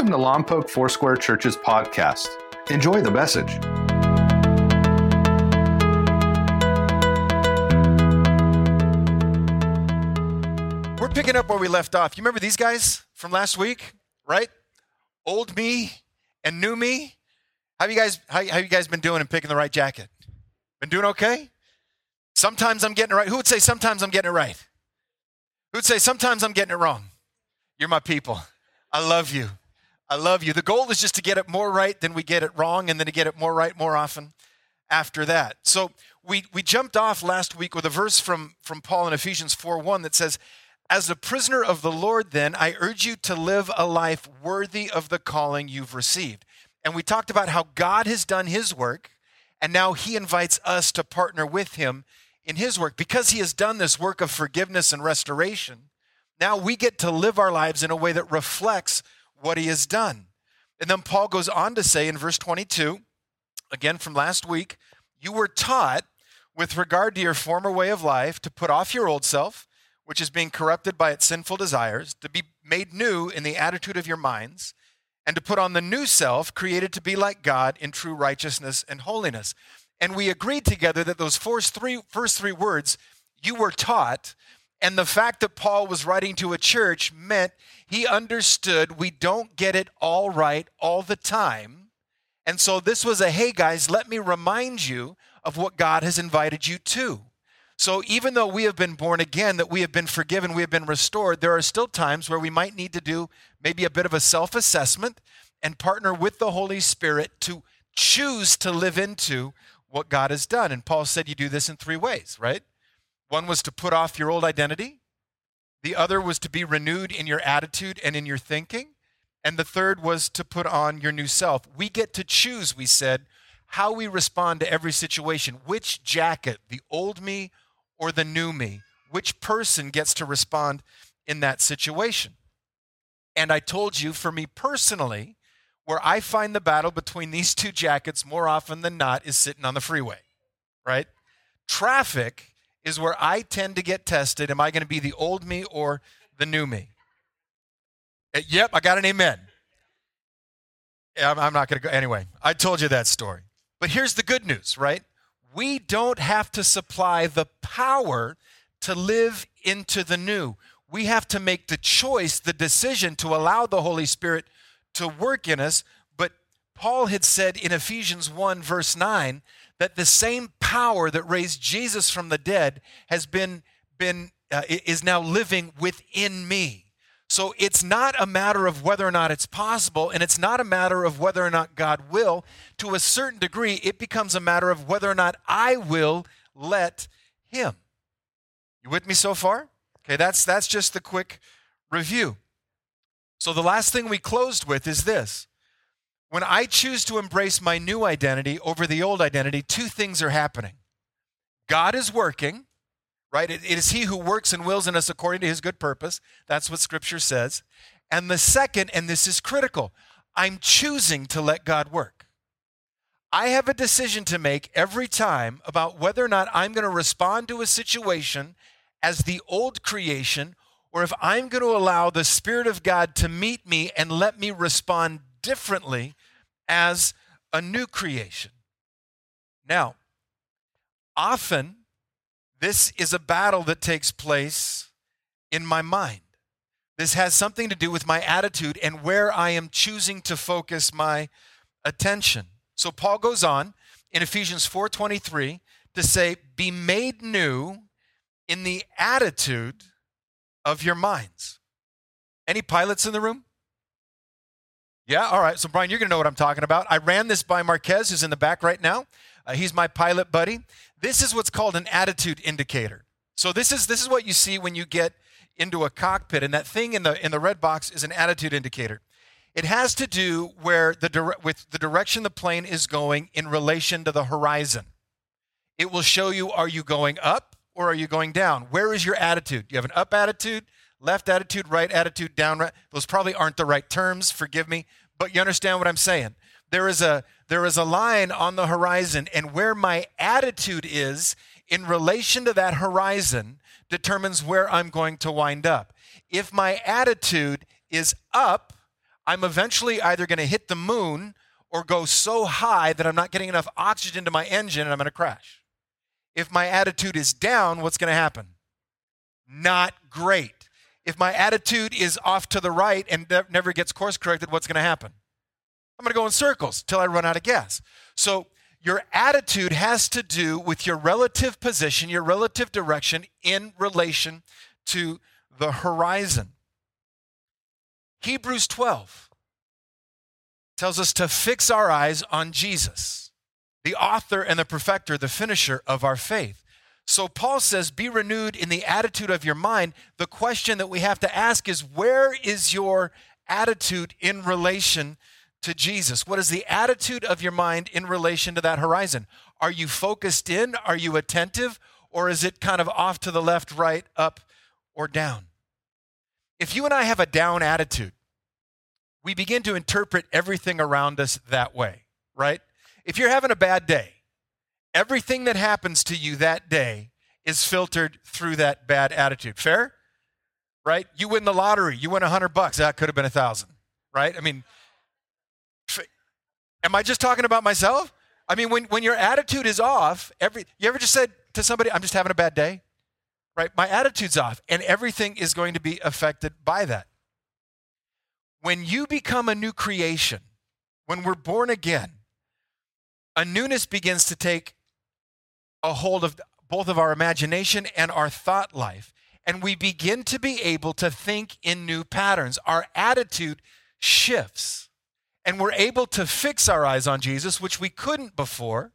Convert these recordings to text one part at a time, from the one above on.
Welcome to Lompoc Foursquare Church's podcast. Enjoy the message. We're picking up where we left off. You remember these guys from last week, right? Old me and new me. How you guys how, how you guys been doing in picking the right jacket? Been doing okay? Sometimes I'm getting it right. Who would say sometimes I'm getting it right? Who would say sometimes I'm getting it wrong? You're my people. I love you. I love you. The goal is just to get it more right than we get it wrong, and then to get it more right more often after that. So we, we jumped off last week with a verse from, from Paul in Ephesians 4 1 that says, As a prisoner of the Lord, then, I urge you to live a life worthy of the calling you've received. And we talked about how God has done his work, and now he invites us to partner with him in his work. Because he has done this work of forgiveness and restoration, now we get to live our lives in a way that reflects what he has done. And then Paul goes on to say in verse 22, again from last week, you were taught with regard to your former way of life to put off your old self, which is being corrupted by its sinful desires, to be made new in the attitude of your minds, and to put on the new self, created to be like God in true righteousness and holiness. And we agreed together that those first three, first three words, you were taught, and the fact that Paul was writing to a church meant he understood we don't get it all right all the time. And so this was a hey, guys, let me remind you of what God has invited you to. So even though we have been born again, that we have been forgiven, we have been restored, there are still times where we might need to do maybe a bit of a self assessment and partner with the Holy Spirit to choose to live into what God has done. And Paul said you do this in three ways, right? One was to put off your old identity, the other was to be renewed in your attitude and in your thinking, and the third was to put on your new self. We get to choose, we said, how we respond to every situation. Which jacket, the old me or the new me? Which person gets to respond in that situation? And I told you, for me personally, where I find the battle between these two jackets more often than not is sitting on the freeway, right? Traffic is where I tend to get tested. Am I going to be the old me or the new me? Uh, yep, I got an amen. I'm, I'm not going to go. Anyway, I told you that story. But here's the good news, right? We don't have to supply the power to live into the new. We have to make the choice, the decision to allow the Holy Spirit to work in us. But Paul had said in Ephesians 1, verse 9, that the same power that raised Jesus from the dead has been been uh, is now living within me. So it's not a matter of whether or not it's possible, and it's not a matter of whether or not God will. To a certain degree, it becomes a matter of whether or not I will let Him. You with me so far? Okay, that's that's just the quick review. So the last thing we closed with is this. When I choose to embrace my new identity over the old identity, two things are happening. God is working, right? it is He who works and wills in us according to His good purpose. That's what Scripture says. And the second, and this is critical, I'm choosing to let God work. I have a decision to make every time about whether or not I'm going to respond to a situation as the old creation or if I'm going to allow the Spirit of God to meet me and let me respond differently as a new creation. Now, often this is a battle that takes place in my mind. This has something to do with my attitude and where I am choosing to focus my attention. So Paul goes on in Ephesians 4:23 to say be made new in the attitude of your minds. Any pilots in the room? Yeah, all right. So, Brian, you're going to know what I'm talking about. I ran this by Marquez, who's in the back right now. Uh, he's my pilot buddy. This is what's called an attitude indicator. So, this is this is what you see when you get into a cockpit, and that thing in the in the red box is an attitude indicator. It has to do where the dire- with the direction the plane is going in relation to the horizon. It will show you are you going up or are you going down? Where is your attitude? You have an up attitude, left attitude, right attitude, down right. Those probably aren't the right terms, forgive me, but you understand what I'm saying. There is a there is a line on the horizon and where my attitude is in relation to that horizon determines where I'm going to wind up. If my attitude is up, I'm eventually either going to hit the moon or go so high that I'm not getting enough oxygen to my engine and I'm going to crash. If my attitude is down, what's going to happen? Not great. If my attitude is off to the right and never gets course corrected, what's going to happen? I'm going to go in circles till I run out of gas. So, your attitude has to do with your relative position, your relative direction in relation to the horizon. Hebrews 12 tells us to fix our eyes on Jesus, the author and the perfecter, the finisher of our faith. So Paul says, Be renewed in the attitude of your mind. The question that we have to ask is, Where is your attitude in relation to Jesus? What is the attitude of your mind in relation to that horizon? Are you focused in? Are you attentive? Or is it kind of off to the left, right, up, or down? If you and I have a down attitude, we begin to interpret everything around us that way, right? If you're having a bad day, everything that happens to you that day is filtered through that bad attitude. Fair? Right? You win the lottery, you win a hundred bucks. That could have been a thousand, right? I mean, am I just talking about myself? I mean, when, when your attitude is off, every you ever just said to somebody, I'm just having a bad day? Right? My attitude's off, and everything is going to be affected by that. When you become a new creation, when we're born again, a newness begins to take a hold of both of our imagination and our thought life. And we begin to be able to think in new patterns. Our attitude shifts. And we're able to fix our eyes on Jesus, which we couldn't before,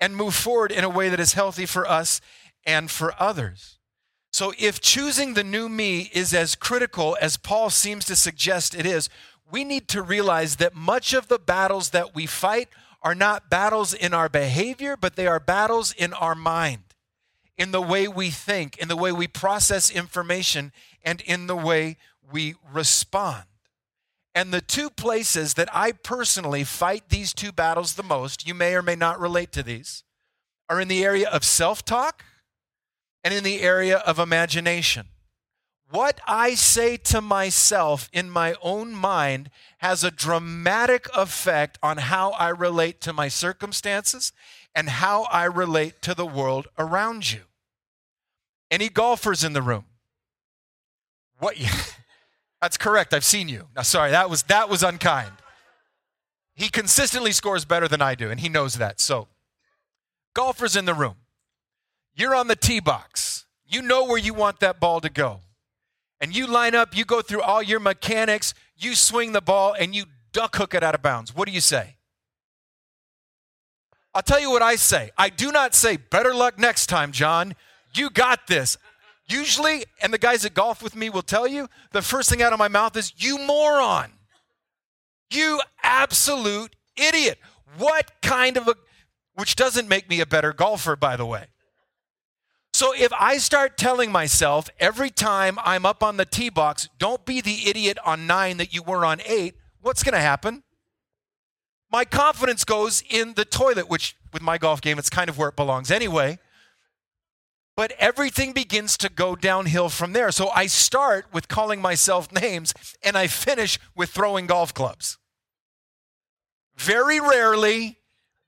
and move forward in a way that is healthy for us and for others. So, if choosing the new me is as critical as Paul seems to suggest it is, we need to realize that much of the battles that we fight are not battles in our behavior, but they are battles in our mind, in the way we think, in the way we process information, and in the way we respond. And the two places that I personally fight these two battles the most, you may or may not relate to these, are in the area of self talk and in the area of imagination. What I say to myself in my own mind has a dramatic effect on how I relate to my circumstances and how I relate to the world around you. Any golfers in the room? What? That's correct. I've seen you. Now, sorry, that was that was unkind. He consistently scores better than I do, and he knows that. So, golfers in the room. You're on the tee box. You know where you want that ball to go. And you line up, you go through all your mechanics, you swing the ball, and you duck hook it out of bounds. What do you say? I'll tell you what I say. I do not say, better luck next time, John. You got this. Usually, and the guys that golf with me will tell you, the first thing out of my mouth is, you moron. You absolute idiot. What kind of a, which doesn't make me a better golfer, by the way. So if I start telling myself every time I'm up on the tee box, don't be the idiot on nine that you were on eight, what's going to happen? My confidence goes in the toilet, which with my golf game, it's kind of where it belongs anyway. But everything begins to go downhill from there. So I start with calling myself names and I finish with throwing golf clubs. Very rarely,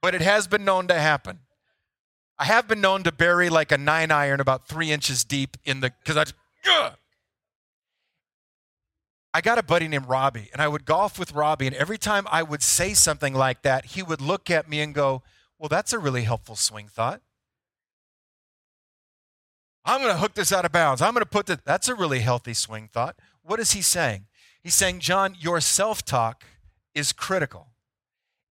but it has been known to happen. I have been known to bury like a nine iron about three inches deep in the, because I just, Ugh! I got a buddy named Robbie, and I would golf with Robbie, and every time I would say something like that, he would look at me and go, Well, that's a really helpful swing thought. I'm going to hook this out of bounds. I'm going to put that. That's a really healthy swing thought. What is he saying? He's saying, John, your self talk is critical.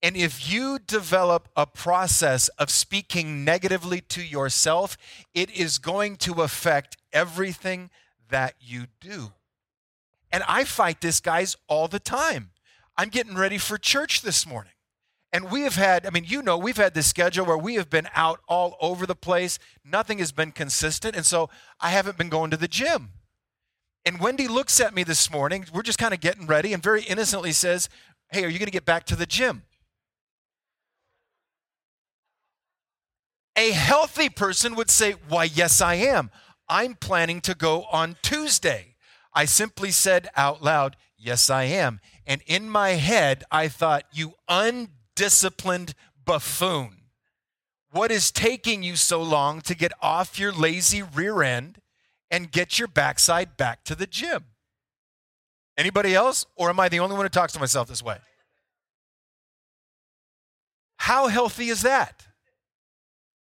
And if you develop a process of speaking negatively to yourself, it is going to affect everything that you do. And I fight this, guys, all the time. I'm getting ready for church this morning. And we have had, I mean, you know, we've had this schedule where we have been out all over the place. Nothing has been consistent. And so I haven't been going to the gym. And Wendy looks at me this morning. We're just kind of getting ready and very innocently says, Hey, are you going to get back to the gym? A healthy person would say, Why, yes, I am. I'm planning to go on Tuesday. I simply said out loud, Yes, I am. And in my head, I thought, You undisciplined buffoon. What is taking you so long to get off your lazy rear end and get your backside back to the gym? Anybody else? Or am I the only one who talks to myself this way? How healthy is that?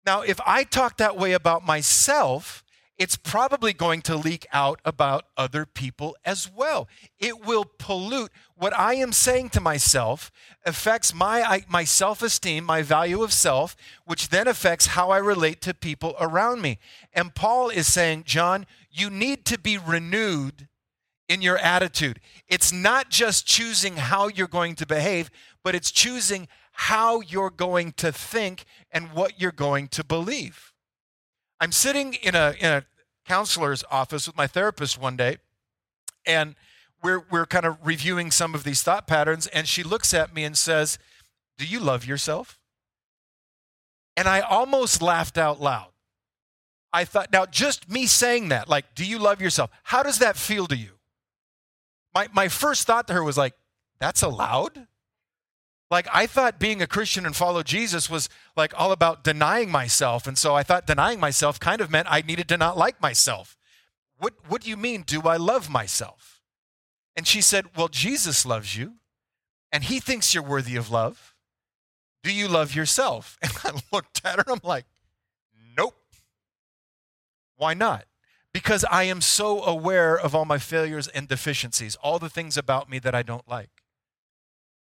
Now, if I talk that way about myself, it's probably going to leak out about other people as well. It will pollute what I am saying to myself, affects my, my self esteem, my value of self, which then affects how I relate to people around me. And Paul is saying, John, you need to be renewed in your attitude. It's not just choosing how you're going to behave, but it's choosing how you're going to think and what you're going to believe. I'm sitting in a, in a counselor's office with my therapist one day, and we're, we're kind of reviewing some of these thought patterns, and she looks at me and says, Do you love yourself? And I almost laughed out loud. I thought, now just me saying that, like, do you love yourself? How does that feel to you? My, my first thought to her was like, that's allowed? Like I thought being a Christian and follow Jesus was like all about denying myself. And so I thought denying myself kind of meant I needed to not like myself. What what do you mean do I love myself? And she said, "Well, Jesus loves you and he thinks you're worthy of love. Do you love yourself?" And I looked at her and I'm like, "Nope." Why not? Because I am so aware of all my failures and deficiencies, all the things about me that I don't like.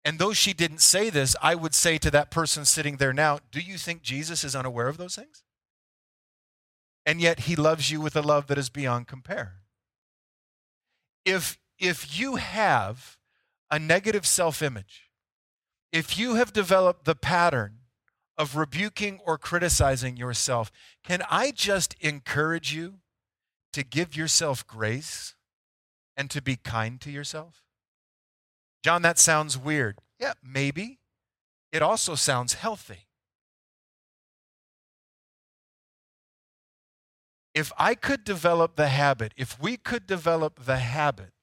And though she didn't say this, I would say to that person sitting there now, Do you think Jesus is unaware of those things? And yet he loves you with a love that is beyond compare. If, if you have a negative self image, if you have developed the pattern of rebuking or criticizing yourself, can I just encourage you to give yourself grace and to be kind to yourself? John, that sounds weird. Yeah, maybe. It also sounds healthy. If I could develop the habit, if we could develop the habit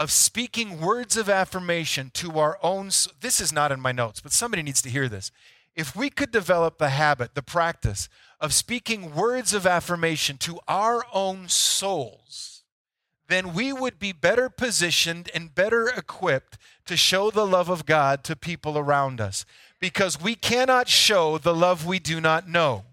of speaking words of affirmation to our own, this is not in my notes, but somebody needs to hear this. If we could develop the habit, the practice of speaking words of affirmation to our own souls, then we would be better positioned and better equipped to show the love of God to people around us because we cannot show the love we do not know.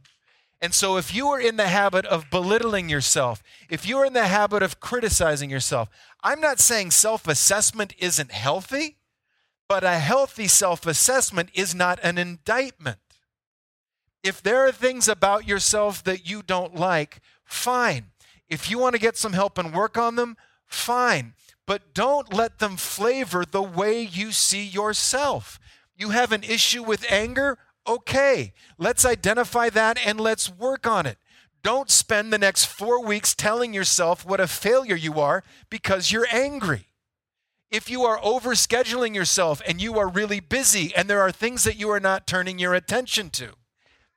And so, if you are in the habit of belittling yourself, if you're in the habit of criticizing yourself, I'm not saying self assessment isn't healthy, but a healthy self assessment is not an indictment. If there are things about yourself that you don't like, fine. If you want to get some help and work on them, fine. But don't let them flavor the way you see yourself. You have an issue with anger? Okay, let's identify that and let's work on it. Don't spend the next four weeks telling yourself what a failure you are because you're angry. If you are overscheduling yourself and you are really busy and there are things that you are not turning your attention to,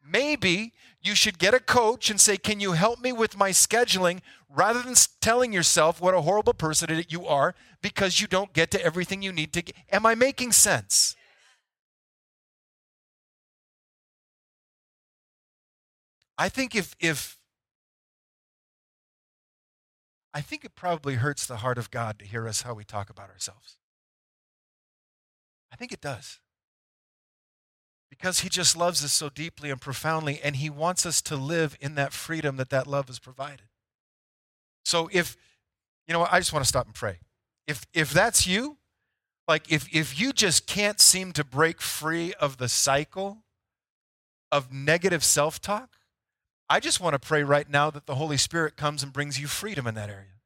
maybe you should get a coach and say, Can you help me with my scheduling? rather than telling yourself what a horrible person you are because you don't get to everything you need to get. Am I making sense? I think if, if I think it probably hurts the heart of God to hear us how we talk about ourselves. I think it does because he just loves us so deeply and profoundly, and he wants us to live in that freedom that that love has provided. So if, you know what, I just want to stop and pray. If, if that's you, like if, if you just can't seem to break free of the cycle of negative self talk, I just want to pray right now that the Holy Spirit comes and brings you freedom in that area.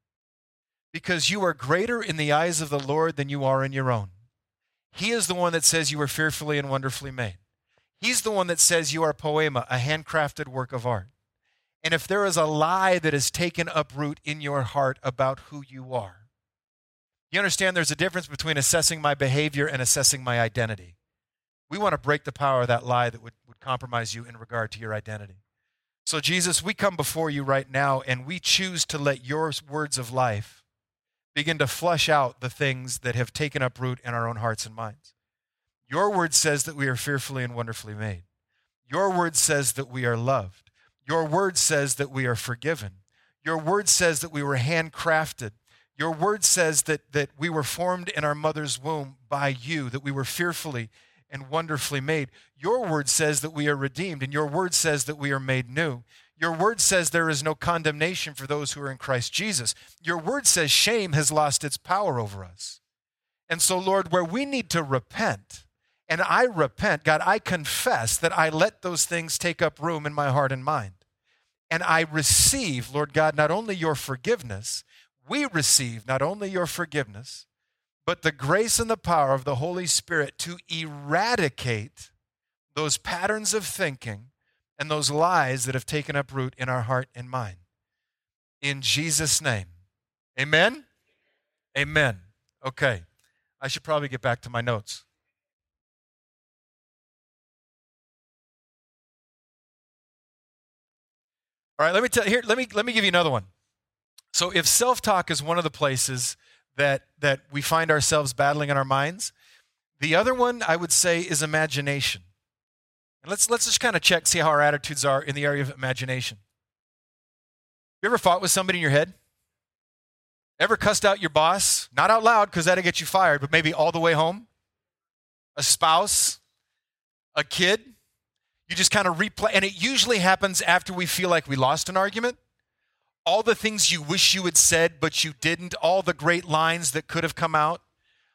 Because you are greater in the eyes of the Lord than you are in your own. He is the one that says you are fearfully and wonderfully made. He's the one that says you are poema, a handcrafted work of art. And if there is a lie that has taken up root in your heart about who you are, you understand there's a difference between assessing my behavior and assessing my identity. We want to break the power of that lie that would, would compromise you in regard to your identity. So, Jesus, we come before you right now and we choose to let your words of life begin to flush out the things that have taken up root in our own hearts and minds. Your word says that we are fearfully and wonderfully made. Your word says that we are loved. Your word says that we are forgiven. Your word says that we were handcrafted. Your word says that, that we were formed in our mother's womb by you, that we were fearfully and wonderfully made. Your word says that we are redeemed, and your word says that we are made new. Your word says there is no condemnation for those who are in Christ Jesus. Your word says shame has lost its power over us. And so, Lord, where we need to repent, and I repent, God, I confess that I let those things take up room in my heart and mind. And I receive, Lord God, not only your forgiveness, we receive not only your forgiveness, but the grace and the power of the Holy Spirit to eradicate those patterns of thinking and those lies that have taken up root in our heart and mind. In Jesus' name. Amen? Amen. Okay. I should probably get back to my notes. All right, let me tell here let me let me give you another one. So if self-talk is one of the places that that we find ourselves battling in our minds, the other one I would say is imagination. And let's, let's just kind of check, see how our attitudes are in the area of imagination. You ever fought with somebody in your head? Ever cussed out your boss? Not out loud because that'll get you fired, but maybe all the way home? A spouse? A kid? You just kind of replay, and it usually happens after we feel like we lost an argument. All the things you wish you had said, but you didn't, all the great lines that could have come out.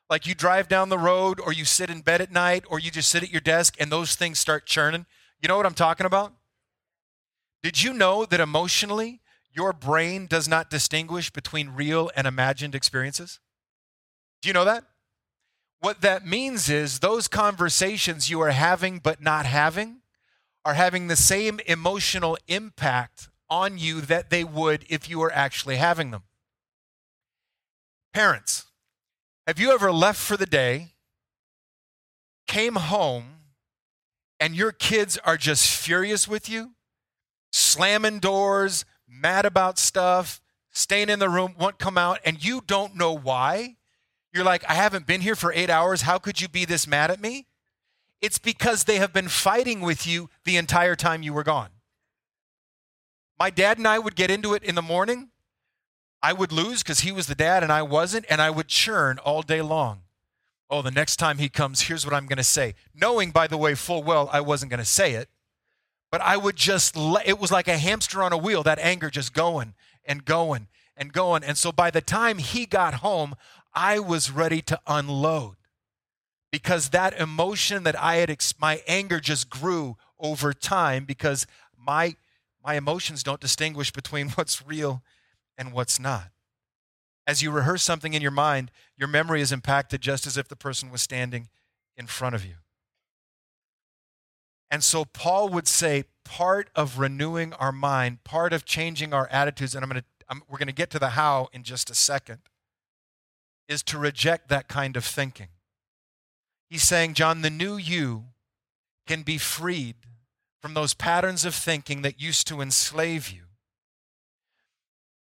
Like you drive down the road or you sit in bed at night or you just sit at your desk and those things start churning. You know what I'm talking about? Did you know that emotionally your brain does not distinguish between real and imagined experiences? Do you know that? What that means is those conversations you are having but not having are having the same emotional impact on you that they would if you were actually having them. Parents, have you ever left for the day, came home, and your kids are just furious with you, slamming doors, mad about stuff, staying in the room, won't come out, and you don't know why? You're like, I haven't been here for eight hours. How could you be this mad at me? It's because they have been fighting with you the entire time you were gone. My dad and I would get into it in the morning. I would lose because he was the dad and I wasn't, and I would churn all day long. Oh, the next time he comes, here's what I'm going to say. Knowing, by the way, full well I wasn't going to say it, but I would just, let, it was like a hamster on a wheel, that anger just going and going and going. And so by the time he got home, I was ready to unload because that emotion that I had, my anger just grew over time because my, my emotions don't distinguish between what's real and what's not. As you rehearse something in your mind, your memory is impacted just as if the person was standing in front of you. And so Paul would say part of renewing our mind, part of changing our attitudes, and I'm going to, I'm, we're going to get to the how in just a second, is to reject that kind of thinking. He's saying, John, the new you can be freed from those patterns of thinking that used to enslave you.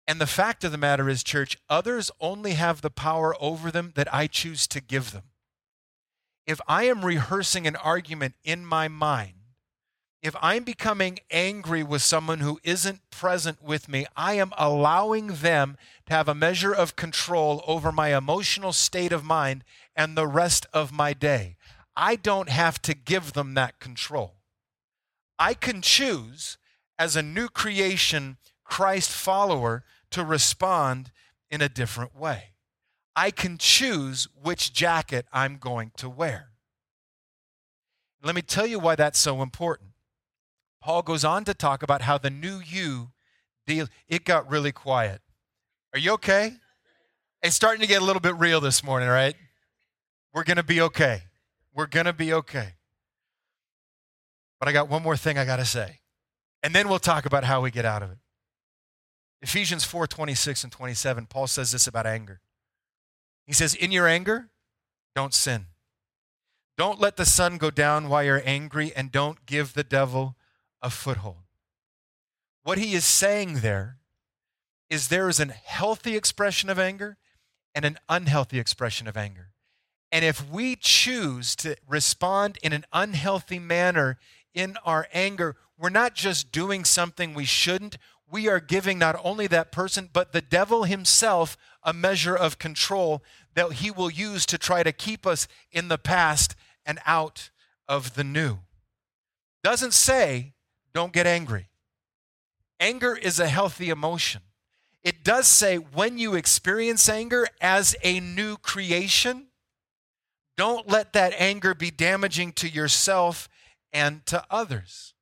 And the fact of the matter is, church, others only have the power over them that I choose to give them. If I am rehearsing an argument in my mind, if I'm becoming angry with someone who isn't present with me, I am allowing them to have a measure of control over my emotional state of mind and the rest of my day. I don't have to give them that control. I can choose as a new creation Christ follower to respond in a different way. I can choose which jacket I'm going to wear. Let me tell you why that's so important. Paul goes on to talk about how the new you deal it got really quiet. Are you okay? It's starting to get a little bit real this morning, right? We're going to be okay. We're going to be okay. But I got one more thing I got to say. And then we'll talk about how we get out of it. Ephesians 4 26 and 27, Paul says this about anger. He says, In your anger, don't sin. Don't let the sun go down while you're angry, and don't give the devil a foothold. What he is saying there is there is a healthy expression of anger and an unhealthy expression of anger. And if we choose to respond in an unhealthy manner in our anger, we're not just doing something we shouldn't, we are giving not only that person, but the devil himself a measure of control that he will use to try to keep us in the past and out of the new. Doesn't say, don't get angry. Anger is a healthy emotion. It does say, when you experience anger as a new creation, don't let that anger be damaging to yourself and to others.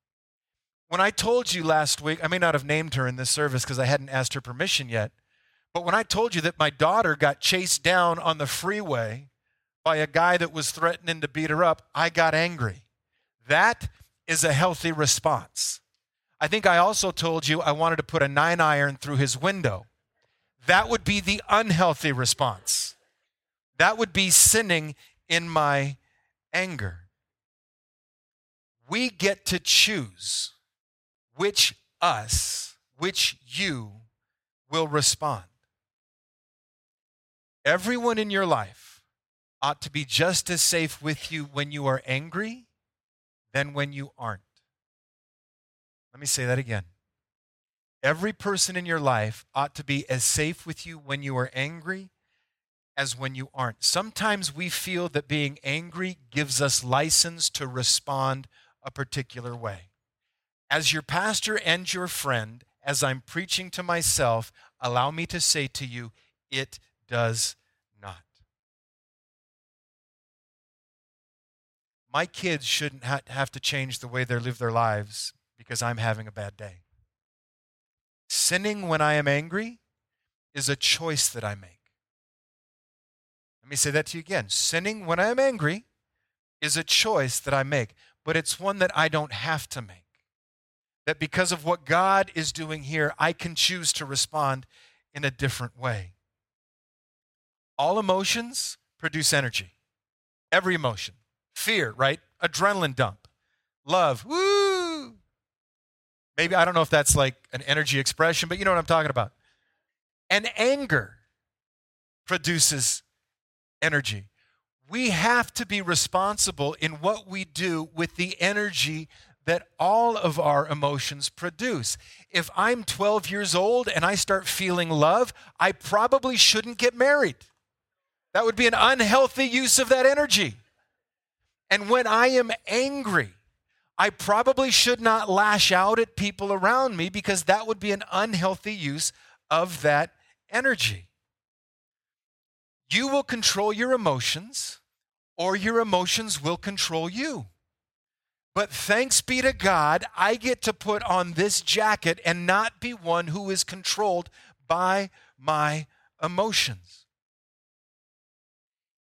When I told you last week, I may not have named her in this service because I hadn't asked her permission yet, but when I told you that my daughter got chased down on the freeway by a guy that was threatening to beat her up, I got angry. That is a healthy response. I think I also told you I wanted to put a nine iron through his window. That would be the unhealthy response. That would be sinning in my anger. We get to choose which us, which you will respond. Everyone in your life ought to be just as safe with you when you are angry than when you aren't. Let me say that again. Every person in your life ought to be as safe with you when you are angry as when you aren't. Sometimes we feel that being angry gives us license to respond a particular way. As your pastor and your friend, as I'm preaching to myself, allow me to say to you, it does My kids shouldn't have to change the way they live their lives because I'm having a bad day. Sinning when I am angry is a choice that I make. Let me say that to you again. Sinning when I am angry is a choice that I make, but it's one that I don't have to make. That because of what God is doing here, I can choose to respond in a different way. All emotions produce energy. Every emotion. Fear, right? Adrenaline dump. Love, woo! Maybe, I don't know if that's like an energy expression, but you know what I'm talking about. And anger produces energy. We have to be responsible in what we do with the energy that all of our emotions produce. If I'm 12 years old and I start feeling love, I probably shouldn't get married. That would be an unhealthy use of that energy. And when I am angry, I probably should not lash out at people around me because that would be an unhealthy use of that energy. You will control your emotions, or your emotions will control you. But thanks be to God, I get to put on this jacket and not be one who is controlled by my emotions.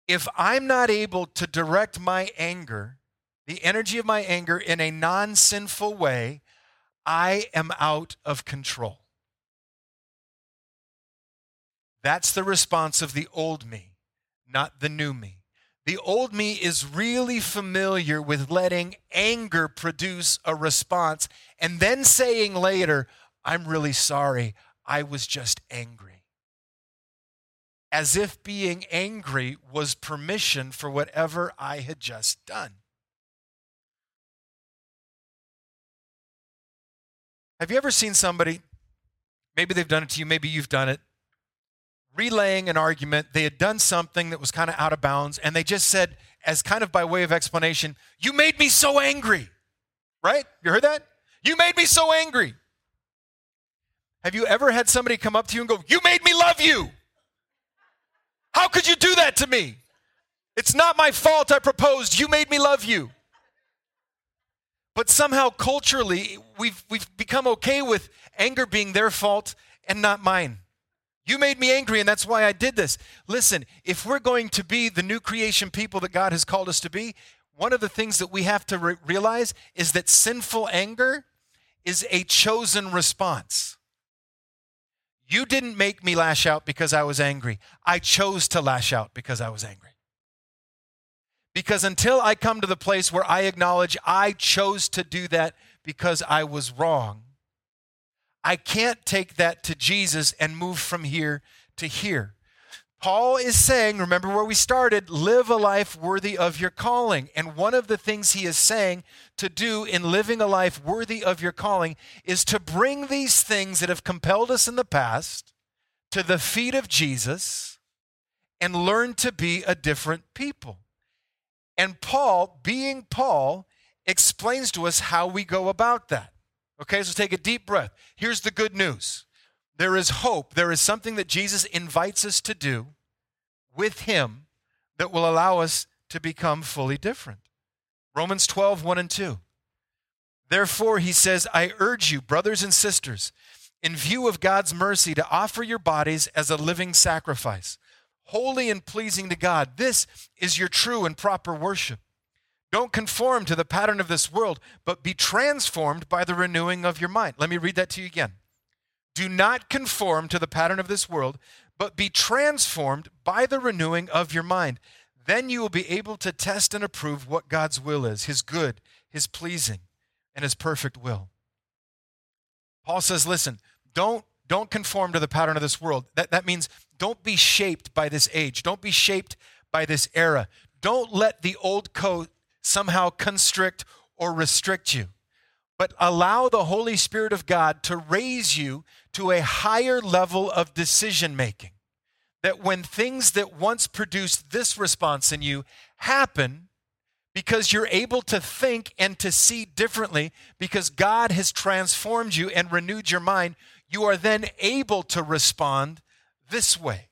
If I'm not able to direct my anger, the energy of my anger, in a non sinful way, I am out of control. That's the response of the old me, not the new me. The old me is really familiar with letting anger produce a response and then saying later, I'm really sorry, I was just angry. As if being angry was permission for whatever I had just done. Have you ever seen somebody, maybe they've done it to you, maybe you've done it, relaying an argument. They had done something that was kind of out of bounds, and they just said, as kind of by way of explanation, You made me so angry. Right? You heard that? You made me so angry. Have you ever had somebody come up to you and go, You made me love you? How could you do that to me? It's not my fault I proposed. You made me love you. But somehow culturally, we've, we've become okay with anger being their fault and not mine. You made me angry, and that's why I did this. Listen, if we're going to be the new creation people that God has called us to be, one of the things that we have to re- realize is that sinful anger is a chosen response. You didn't make me lash out because I was angry. I chose to lash out because I was angry. Because until I come to the place where I acknowledge I chose to do that because I was wrong, I can't take that to Jesus and move from here to here. Paul is saying, remember where we started, live a life worthy of your calling. And one of the things he is saying to do in living a life worthy of your calling is to bring these things that have compelled us in the past to the feet of Jesus and learn to be a different people. And Paul, being Paul, explains to us how we go about that. Okay, so take a deep breath. Here's the good news there is hope. There is something that Jesus invites us to do with Him that will allow us to become fully different. Romans 12, 1 and 2. Therefore, he says, I urge you, brothers and sisters, in view of God's mercy, to offer your bodies as a living sacrifice, holy and pleasing to God. This is your true and proper worship. Don't conform to the pattern of this world, but be transformed by the renewing of your mind. Let me read that to you again. Do not conform to the pattern of this world, but be transformed by the renewing of your mind. Then you will be able to test and approve what God's will is, his good, his pleasing, and his perfect will. Paul says, listen, don't, don't conform to the pattern of this world. That, that means don't be shaped by this age. Don't be shaped by this era. Don't let the old code somehow constrict or restrict you but allow the Holy Spirit of God to raise you to a higher level of decision making. That when things that once produced this response in you happen, because you're able to think and to see differently, because God has transformed you and renewed your mind, you are then able to respond this way.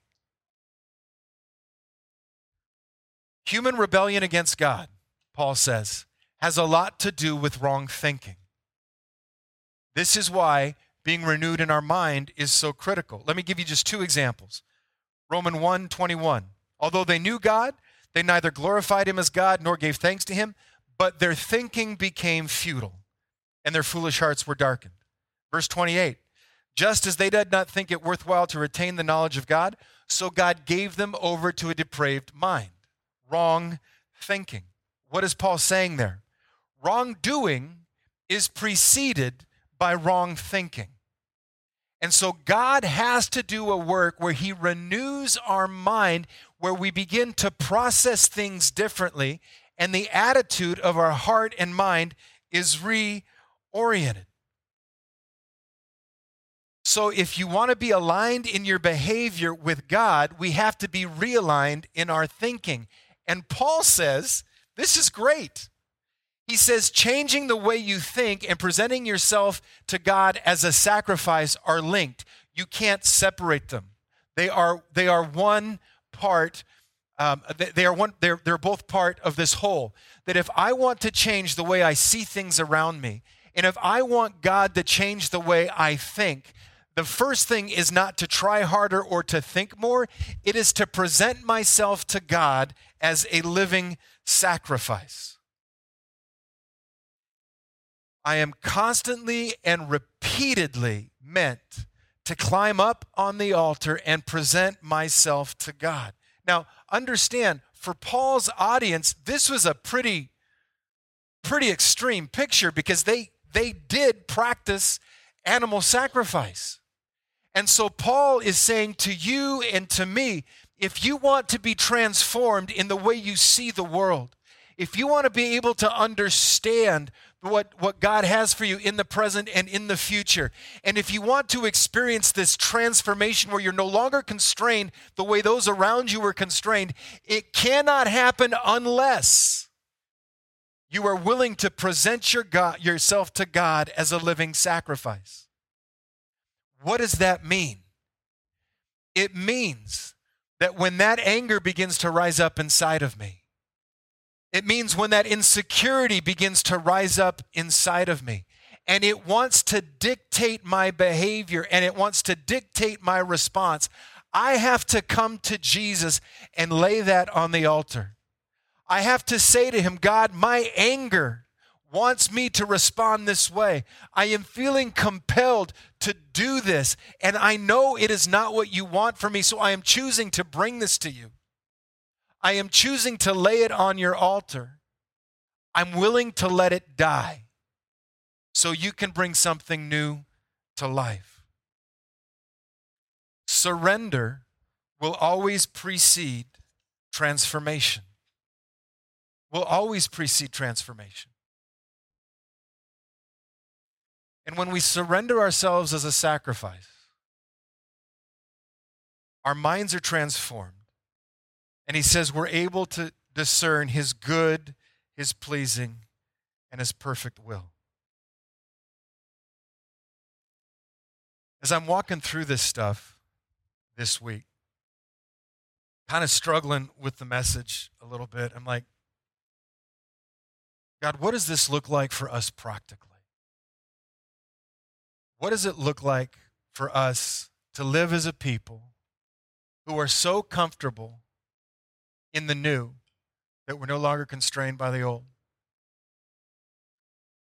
Human rebellion against God, Paul says, has a lot to do with wrong thinking. This is why being renewed in our mind is so critical. Let me give you just two examples. Roman 1 21. Although they knew God, they neither glorified him as God nor gave thanks to him, but their thinking became futile, and their foolish hearts were darkened. Verse 28 Just as they did not think it worthwhile to retain the knowledge of God, so God gave them over to a depraved mind. Wrong thinking. What is Paul saying there? Wrongdoing is preceded by wrong thinking. And so God has to do a work where He renews our mind, where we begin to process things differently, and the attitude of our heart and mind is reoriented. So, if you want to be aligned in your behavior with God, we have to be realigned in our thinking. And Paul says, This is great. He says changing the way you think and presenting yourself to God as a sacrifice are linked. You can't separate them. They are, they are one part. Um, they, are one. They're, they're both part of this whole. That if I want to change the way I see things around me, and if I want God to change the way I think, the first thing is not to try harder or to think more. It is to present myself to God as a living sacrifice. I am constantly and repeatedly meant to climb up on the altar and present myself to God. Now, understand, for Paul's audience, this was a pretty pretty extreme picture because they they did practice animal sacrifice. And so Paul is saying to you and to me, if you want to be transformed in the way you see the world, if you want to be able to understand what, what God has for you in the present and in the future. And if you want to experience this transformation where you're no longer constrained the way those around you were constrained, it cannot happen unless you are willing to present your God, yourself to God as a living sacrifice. What does that mean? It means that when that anger begins to rise up inside of me, it means when that insecurity begins to rise up inside of me and it wants to dictate my behavior and it wants to dictate my response, I have to come to Jesus and lay that on the altar. I have to say to him, God, my anger wants me to respond this way. I am feeling compelled to do this, and I know it is not what you want for me, so I am choosing to bring this to you. I am choosing to lay it on your altar. I'm willing to let it die so you can bring something new to life. Surrender will always precede transformation. Will always precede transformation. And when we surrender ourselves as a sacrifice, our minds are transformed. And he says we're able to discern his good, his pleasing, and his perfect will. As I'm walking through this stuff this week, kind of struggling with the message a little bit, I'm like, God, what does this look like for us practically? What does it look like for us to live as a people who are so comfortable in the new that we're no longer constrained by the old?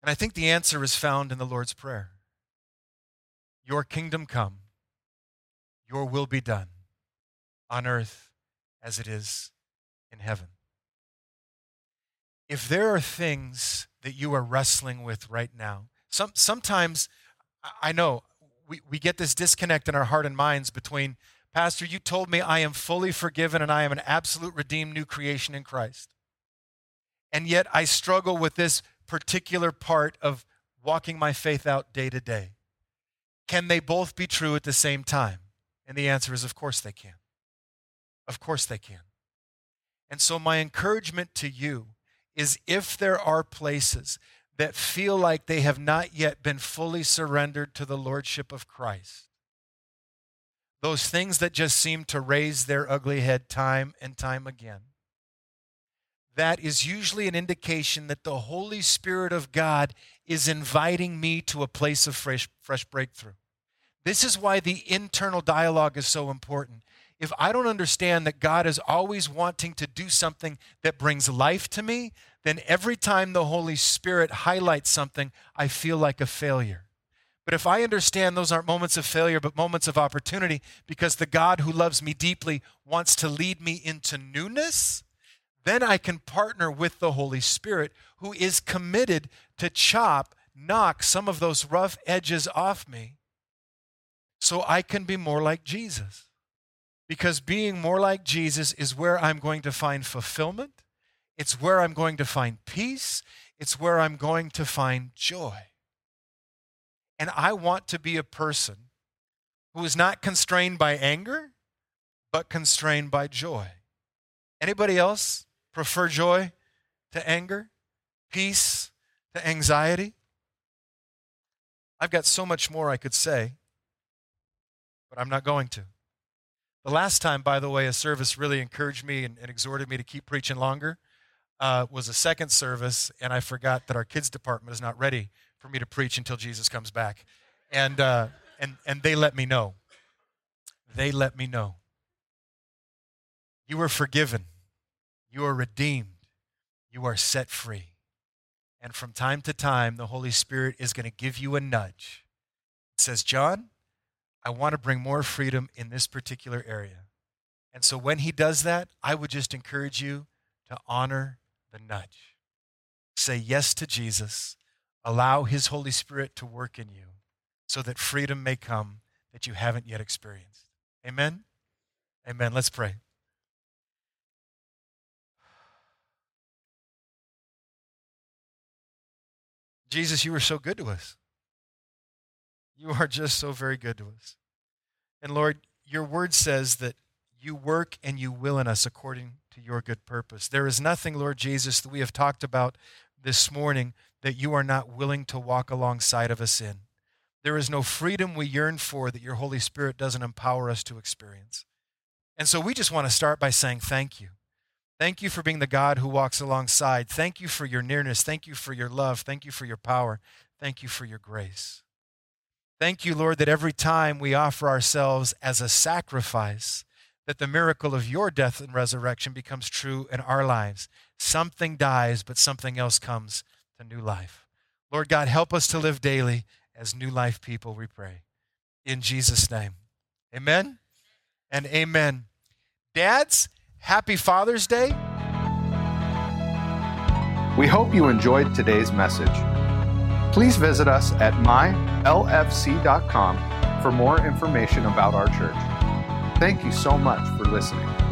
And I think the answer is found in the Lord's Prayer Your kingdom come, your will be done on earth as it is in heaven. If there are things that you are wrestling with right now, some, sometimes I know we, we get this disconnect in our heart and minds between, Pastor, you told me I am fully forgiven and I am an absolute redeemed new creation in Christ. And yet I struggle with this particular part of walking my faith out day to day. Can they both be true at the same time? And the answer is, of course they can. Of course they can. And so, my encouragement to you is if there are places that feel like they have not yet been fully surrendered to the Lordship of Christ. Those things that just seem to raise their ugly head time and time again. That is usually an indication that the Holy Spirit of God is inviting me to a place of fresh, fresh breakthrough. This is why the internal dialogue is so important. If I don't understand that God is always wanting to do something that brings life to me, then every time the Holy Spirit highlights something, I feel like a failure. But if I understand those aren't moments of failure, but moments of opportunity, because the God who loves me deeply wants to lead me into newness, then I can partner with the Holy Spirit who is committed to chop, knock some of those rough edges off me so I can be more like Jesus. Because being more like Jesus is where I'm going to find fulfillment it's where I'm going to find peace. It's where I'm going to find joy. And I want to be a person who is not constrained by anger, but constrained by joy. Anybody else prefer joy to anger, peace to anxiety? I've got so much more I could say, but I'm not going to. The last time, by the way, a service really encouraged me and, and exhorted me to keep preaching longer uh, was a second service, and I forgot that our kids department is not ready for me to preach until Jesus comes back, and uh, and and they let me know. They let me know. You are forgiven. You are redeemed. You are set free. And from time to time, the Holy Spirit is going to give you a nudge. It says, John, I want to bring more freedom in this particular area. And so when he does that, I would just encourage you to honor the nudge. Say yes to Jesus. Allow His Holy Spirit to work in you so that freedom may come that you haven't yet experienced. Amen? Amen. Let's pray. Jesus, you are so good to us. You are just so very good to us. And Lord, your word says that you work and you will in us according to your good purpose. There is nothing, Lord Jesus, that we have talked about this morning that you are not willing to walk alongside of us in. There is no freedom we yearn for that your Holy Spirit doesn't empower us to experience. And so we just want to start by saying thank you. Thank you for being the God who walks alongside. Thank you for your nearness. Thank you for your love. Thank you for your power. Thank you for your grace. Thank you, Lord, that every time we offer ourselves as a sacrifice, that the miracle of your death and resurrection becomes true in our lives. Something dies, but something else comes to new life. Lord God, help us to live daily as new life people, we pray. In Jesus' name. Amen and amen. Dads, happy Father's Day. We hope you enjoyed today's message. Please visit us at mylfc.com for more information about our church. Thank you so much for listening.